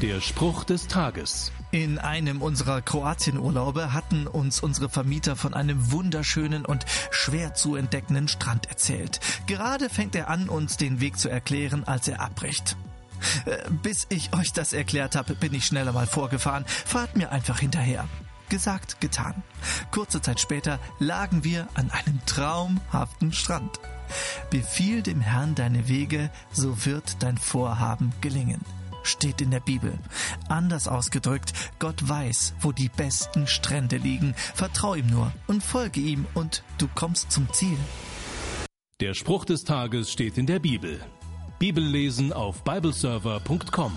Der Spruch des Tages. In einem unserer Kroatienurlaube hatten uns unsere Vermieter von einem wunderschönen und schwer zu entdeckenden Strand erzählt. Gerade fängt er an, uns den Weg zu erklären, als er abbricht. Äh, Bis ich euch das erklärt habe, bin ich schneller mal vorgefahren. Fahrt mir einfach hinterher. Gesagt, getan. Kurze Zeit später lagen wir an einem traumhaften Strand. Befiehl dem Herrn deine Wege, so wird dein Vorhaben gelingen. Steht in der Bibel. Anders ausgedrückt, Gott weiß, wo die besten Strände liegen. Vertrau ihm nur und folge ihm und du kommst zum Ziel. Der Spruch des Tages steht in der Bibel. Bibellesen auf bibleserver.com.